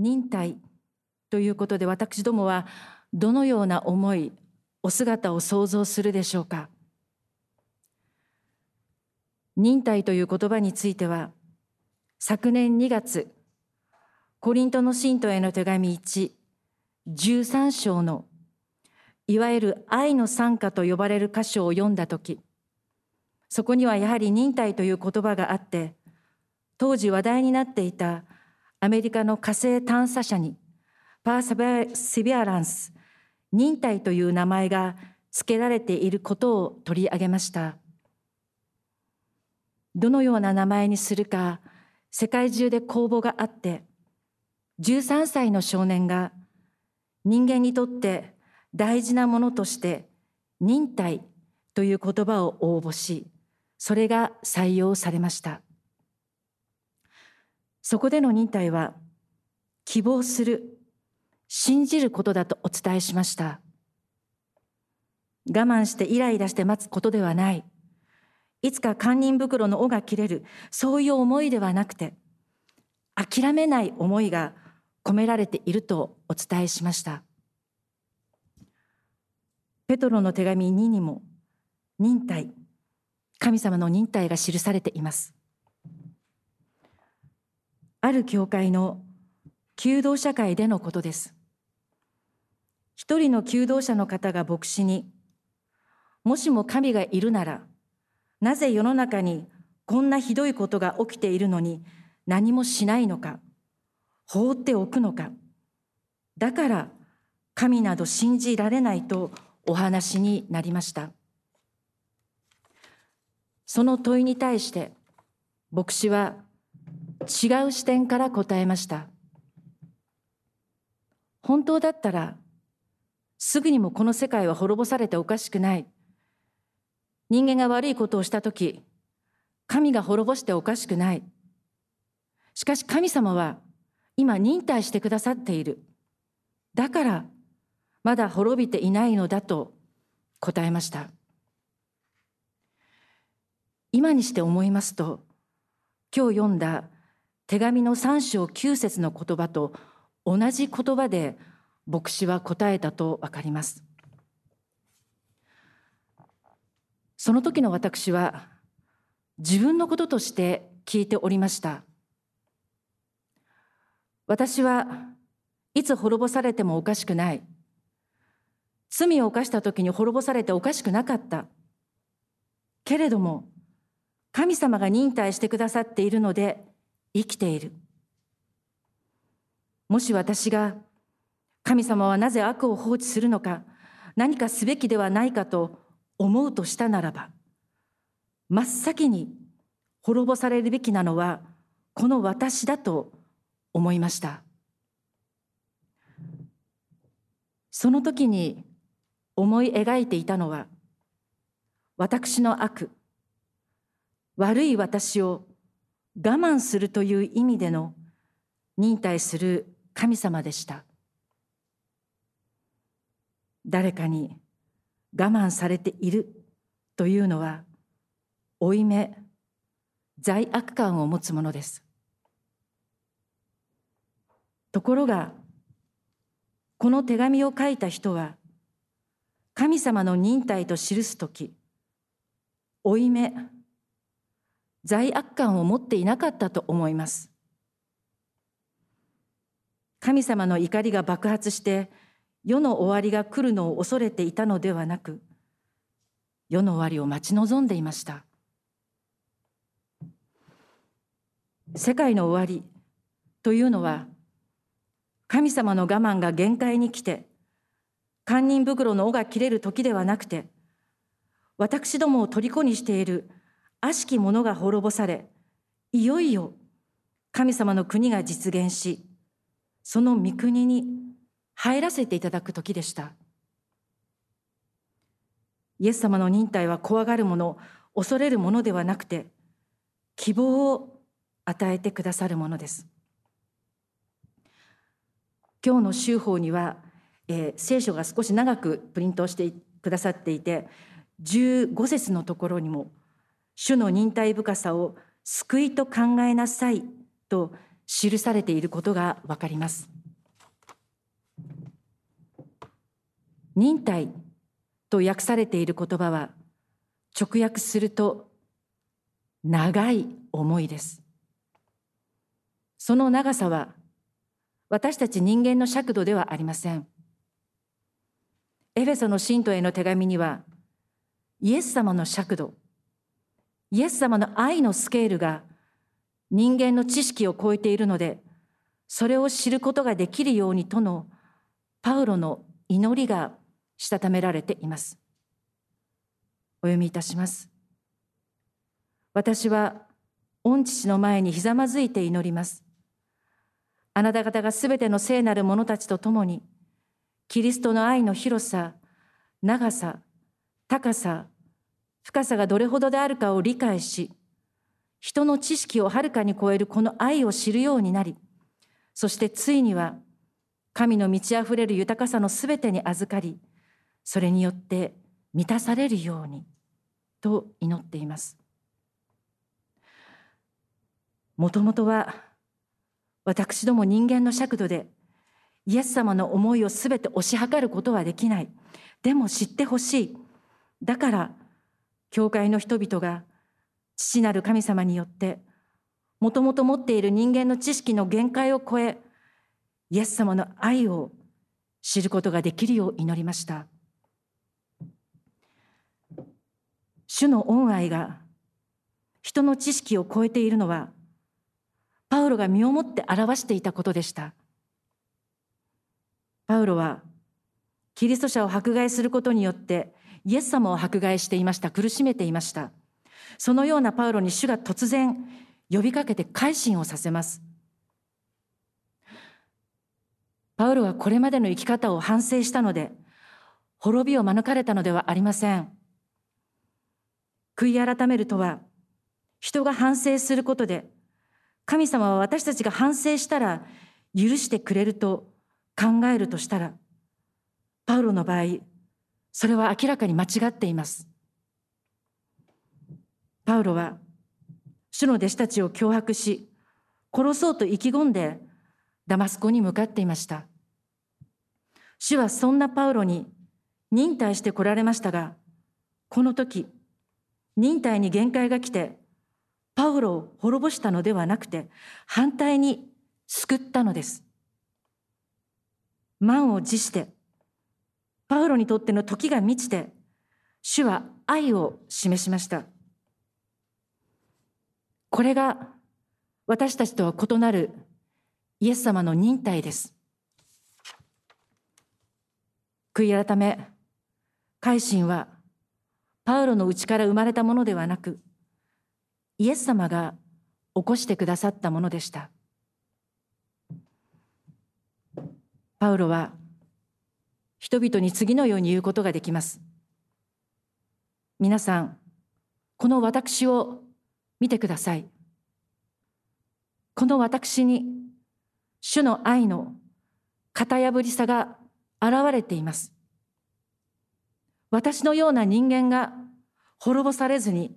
忍耐ということで私どもはどのような思いお姿を想像するでしょうか。忍耐という言葉については昨年2月コリントの信徒への手紙1、13章のいわゆる愛の賛歌と呼ばれる箇所を読んだとき、そこにはやはり忍耐という言葉があって、当時話題になっていたアメリカの火星探査車にパーセビアランス、忍耐という名前が付けられていることを取り上げました。どのような名前にするか世界中で公募があって、13歳の少年が人間にとって大事なものとして忍耐という言葉を応募し、それが採用されました。そこでの忍耐は希望する、信じることだとお伝えしました。我慢してイライラして待つことではない。いつか堪忍袋の尾が切れる、そういう思いではなくて、諦めない思いが込められているとお伝えしました。ペトロの手紙2にも忍耐、神様の忍耐が記されています。ある教会の求道社会でのことです。一人の求道者の方が牧師に、もしも神がいるなら、なぜ世の中にこんなひどいことが起きているのに何もしないのか。放っておくのかだから神など信じられないとお話になりましたその問いに対して牧師は違う視点から答えました本当だったらすぐにもこの世界は滅ぼされておかしくない人間が悪いことをした時神が滅ぼしておかしくないしかし神様は今忍耐してくださっている。だからまだ滅びていないのだと答えました。今にして思いますと、今日読んだ手紙の3章9節の言葉と同じ言葉で牧師は答えたとわかります。その時の私は自分のこととして聞いておりました。私はいつ滅ぼされてもおかしくない。罪を犯した時に滅ぼされておかしくなかった。けれども、神様が忍耐してくださっているので生きている。もし私が神様はなぜ悪を放置するのか、何かすべきではないかと思うとしたならば、真っ先に滅ぼされるべきなのはこの私だと思いましたその時に思い描いていたのは私の悪悪い私を我慢するという意味での忍耐する神様でした。誰かに我慢されているというのは負い目罪悪感を持つものです。ところがこの手紙を書いた人は神様の忍耐と記す時負い目罪悪感を持っていなかったと思います。神様の怒りが爆発して世の終わりが来るのを恐れていたのではなく世の終わりを待ち望んでいました。世界の終わりというのは神様の我慢が限界に来て、堪忍袋の尾が切れる時ではなくて、私どもを虜にしている悪しき者が滅ぼされ、いよいよ神様の国が実現し、その御国に入らせていただく時でした。イエス様の忍耐は怖がるもの、恐れるものではなくて、希望を与えてくださるものです。今日の修法には、えー、聖書が少し長くプリントしてくださっていて15節のところにも「主の忍耐深さを救いと考えなさい」と記されていることがわかります。忍耐と訳されている言葉は直訳すると長い思いです。その長さは私たち人間の尺度ではありません。エフェソの信徒への手紙にはイエス様の尺度、イエス様の愛のスケールが人間の知識を超えているので、それを知ることができるようにとのパウロの祈りがしたためられています。お読みいたします。私は御父の前にひざまずいて祈ります。あなた方がすべての聖なる者たちと共に、キリストの愛の広さ、長さ、高さ、深さがどれほどであるかを理解し、人の知識をはるかに超えるこの愛を知るようになり、そしてついには神の満ち溢れる豊かさのすべてに預かり、それによって満たされるようにと祈っています。もともとは私ども人間の尺度でイエス様の思いをすべて推し量ることはできない。でも知ってほしい。だから教会の人々が父なる神様によってもともと持っている人間の知識の限界を超えイエス様の愛を知ることができるよう祈りました。主の恩愛が人の知識を超えているのはパウロが身をもって表していたことでした。パウロはキリスト者を迫害することによってイエス様を迫害していました苦しめていましたそのようなパウロに主が突然呼びかけて改心をさせます。パウロはこれまでの生き方を反省したので、滅びを免れたのではありません。悔い改めるとは、人が反省することで、神様は私たちが反省したら許してくれると考えるとしたら、パウロの場合、それは明らかに間違っています。パウロは主の弟子たちを脅迫し殺そうと意気込んでダマスコに向かっていました主はそんなパウロに忍耐してこられましたがこの時忍耐に限界が来てパウロを滅ぼしたのではなくて反対に救ったのです満を持してパウロにとっての時が満ちて主は愛を示しましたこれが私たちとは異なるイエス様の忍耐です。悔い改め、改心はパウロの内から生まれたものではなく、イエス様が起こしてくださったものでした。パウロは人々に次のように言うことができます。皆さん、この私を見てください。この私に主の愛の型破りさが現れています。私のような人間が滅ぼされずに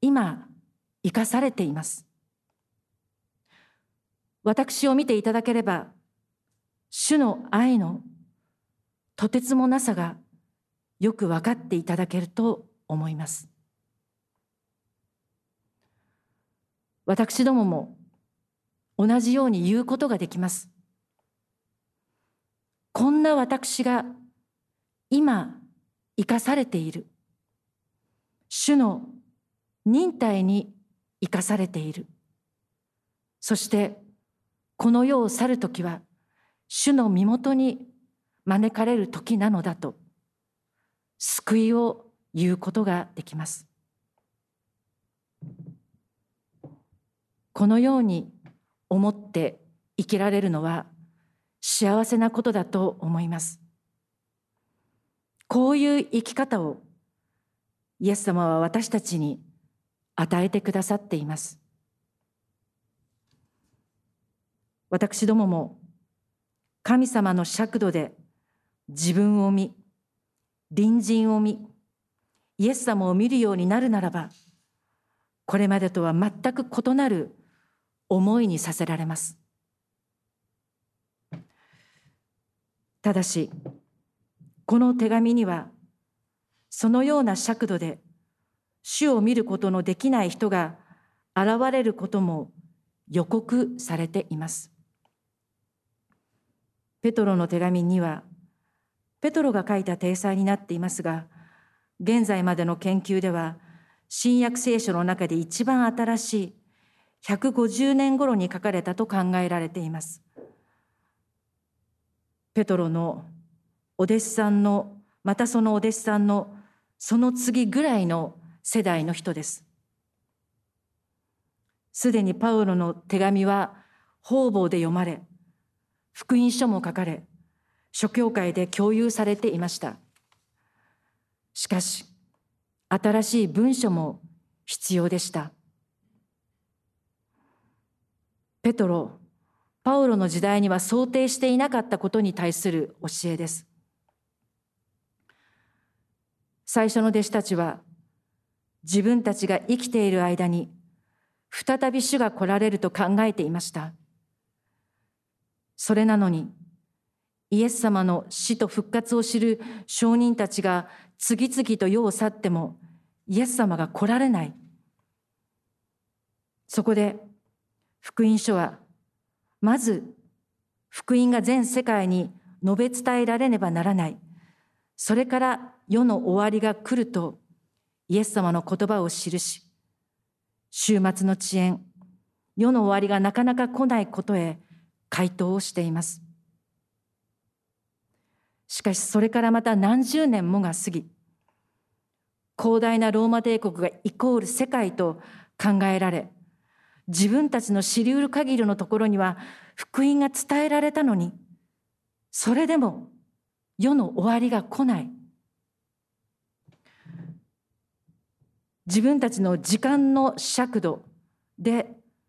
今生かされています。私を見ていただければ主の愛のとてつもなさがよく分かっていただけると思います。私どもも同じように言うことができます。こんな私が今生かされている。主の忍耐に生かされている。そしてこの世を去る時は主の身元に招かれる時なのだと救いを言うことができます。このように思って生きられるのは幸せなことだと思います。こういう生き方をイエス様は私たちに与えてくださっています。私どもも神様の尺度で自分を見隣人を見イエス様を見るようになるならばこれまでとは全く異なる思いにさせられますただしこの手紙にはそのような尺度で主を見ることのできない人が現れることも予告されています。ペトロの手紙にはペトロが書いた体裁になっていますが現在までの研究では新約聖書の中で一番新しい150年頃に書かれたと考えられています。ペトロのお弟子さんのまたそのお弟子さんのその次ぐらいの世代の人です。すでにパウロの手紙は方々で読まれ福音書も書かれ諸教会で共有されていました。しかし新しい文書も必要でした。ペトロパウロの時代には想定していなかったことに対する教えです。最初の弟子たちは自分たちが生きている間に再び主が来られると考えていました。それなのにイエス様の死と復活を知る証人たちが次々と世を去ってもイエス様が来られない。そこで福音書はまず福音が全世界に述べ伝えられねばならない。それから世の終わりが来るとイエス様の言葉を記し終末の遅延世の終わりがなかなか来ないことへ回答をしています。しかしそれからまた何十年もが過ぎ広大なローマ帝国がイコール世界と考えられ自分たちの知りうる限りのところには福音が伝えられたのにそれでも世の終わりが来ない。自分たちの時間の尺度で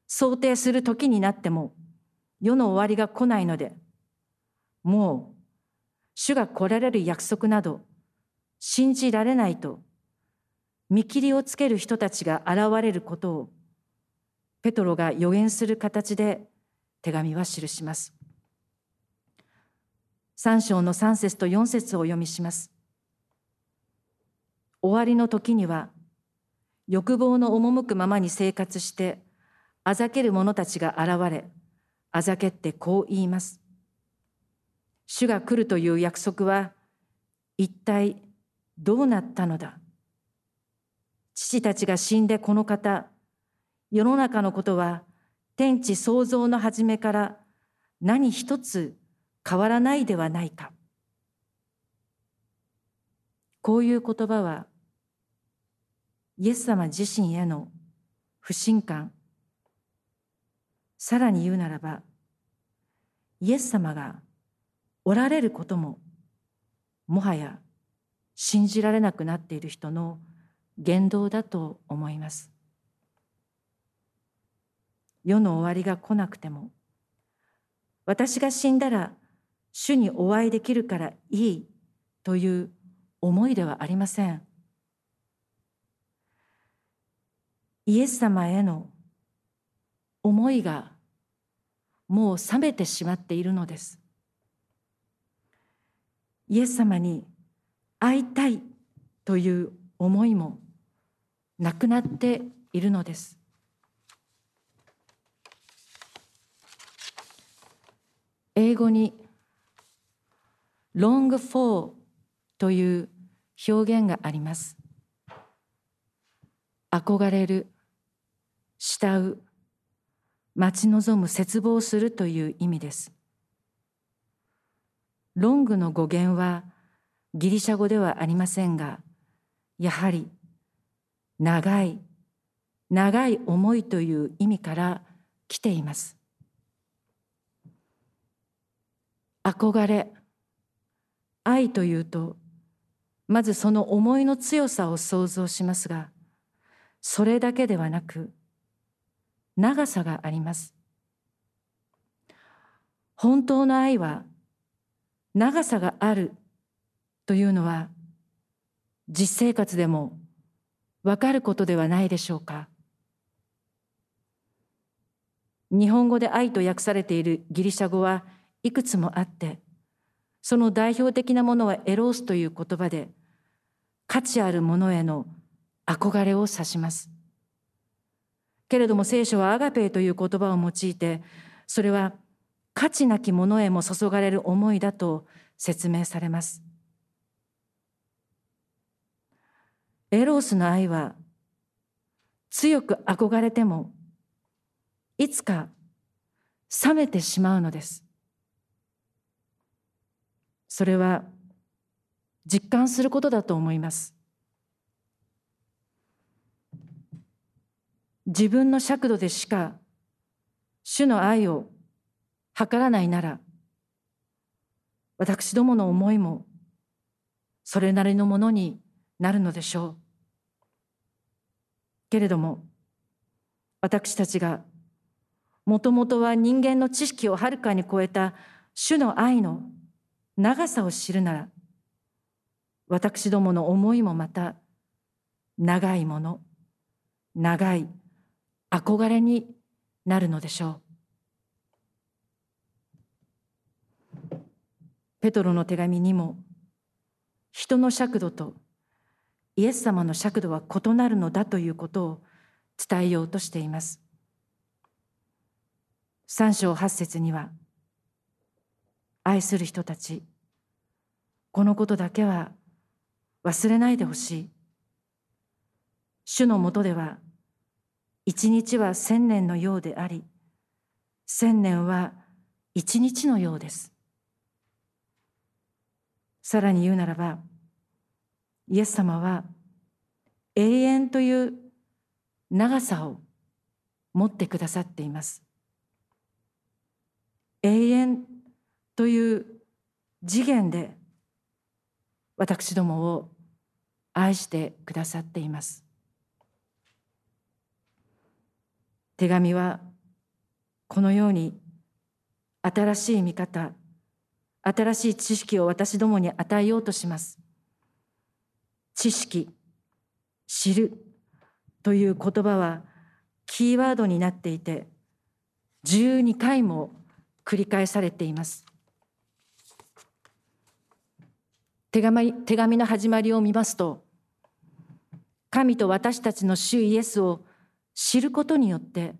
想定する時になっても世の終わりが来ないのでもう主が来られる約束など信じられないと見切りをつける人たちが現れることをペトロが予言する形で手紙は記します。三章の三節と四節をお読みします。終わりの時には欲望の赴くままに生活してあざける者たちが現れあざけってこう言います。主が来るという約束は一体どうなったのだ？父たちが死んでこの方世の中のことは天地創造の初めから何一つ変わらないではないか。こういう言葉はイエス様自身への不信感。さらに言うならばイエス様がおられることももはや信じられなくなっている人の言動だと思います。世の終わりが来なくても私が死んだら主にお会いできるからいいという思いではありません。イエス様への思いがもう冷めてしまっているのです。イエス様に会いたいという思いもなくなっているのです。英語に long for という表現があります。憧れる慕う待ち望む絶望するという意味です。ロングの語源はギリシャ語ではありませんがやはり長い長い思いという意味から来ています。憧れ愛というとまずその思いの強さを想像しますがそれだけではなく長さがあります。本当の愛は長さがあるというのは実生活でもわかることではないでしょうか日本語で愛と訳されているギリシャ語はいくつもあってその代表的なものはエロースという言葉で価値あるものへの憧れを指します。けれども聖書はアガペーという言葉を用いてそれは価値なきものへも注がれる思いだと説明されます。エロースの愛は強く憧れてもいつか冷めてしまうのです。それは実感することだと思います。自分の尺度でしか主の愛を図らないなら私どもの思いもそれなりのものになるのでしょう。けれども私たちがもともとは人間の知識をはるかに超えた主の愛の長さを知るなら私どもの思いもまた長いもの長い憧れになるのでしょうペトロの手紙にも人の尺度とイエス様の尺度は異なるのだということを伝えようとしています。三章八節には愛する人たちこのことだけは忘れないでほしい。主のもとでは一日は千年のようであり千年は一日のようです。さらに言うならばイエス様は永遠という長さを持ってくださっています。永遠という次元で私どもを愛してくださっています。手紙はこのように新しい見方新しい知識を私どもに与えようとします。知識知るという言葉はキーワードになっていて12回も繰り返されています。手紙手紙の始まりを見ますと神と私たちの主イエスを知ることによって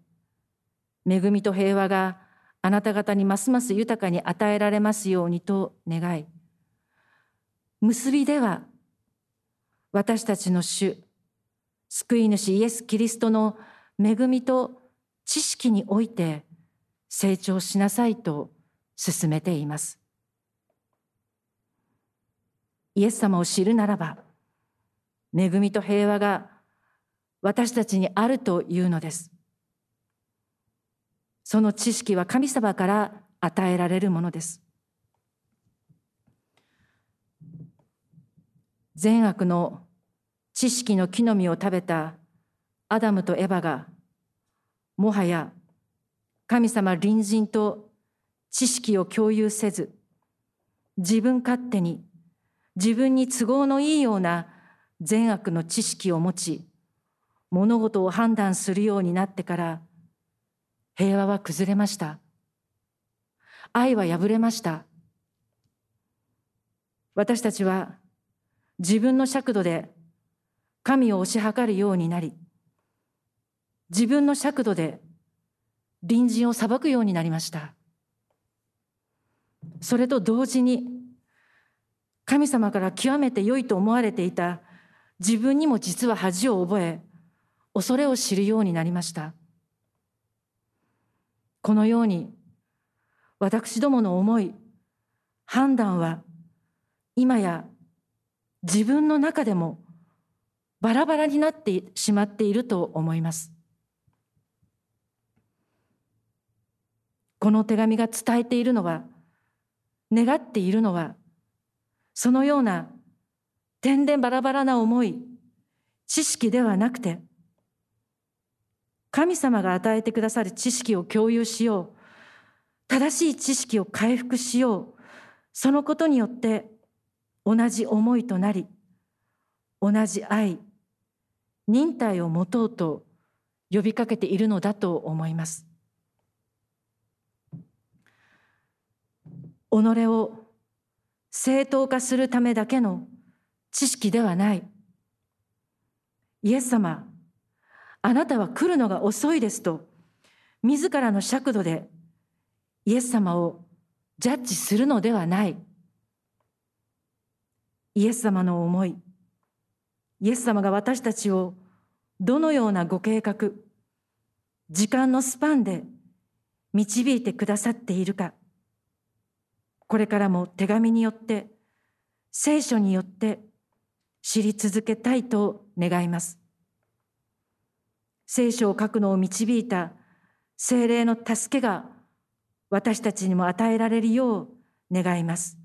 恵みと平和があなた方にますます豊かに与えられますようにと願い。結びでは私たちの主救い主イエス・キリストの恵みと知識において成長しなさいと進めています。イエス様を知るならば恵みと平和が私たちにあるというのです。その知識は神様から与えられるものです。善悪の知識の木の実を食べたアダムとエバがもはや神様隣人と知識を共有せず自分勝手に自分に都合のいいような善悪の知識を持ち物事を判断するようになってから平和は崩れました。愛は破れました。私たちは自分の尺度で神を推し量るようになり自分の尺度で隣人を裁くようになりました。それと同時に神様から極めて良いと思われていた自分にも実は恥を覚え恐れを知るようになりました。このように私どもの思い判断は今や自分の中でもバラバラになってしまっていると思います。この手紙が伝えているのは願っているのはそのような点でバラバラな思い知識ではなくて神様が与えてくださる知識を共有しよう。正しい知識を回復しよう。そのことによって同じ思いとなり同じ愛忍耐を持とうと呼びかけているのだと思います。己を正当化するためだけの知識ではない。イエス様、あなたは来るのが遅いですと、自らの尺度でイエス様をジャッジするのではない。イエス様の思い、イエス様が私たちをどのようなご計画、時間のスパンで導いてくださっているか、これからも手紙によって、聖書によって知り続けたいと願います。聖書を書くのを導いた精霊の助けが私たちにも与えられるよう願います。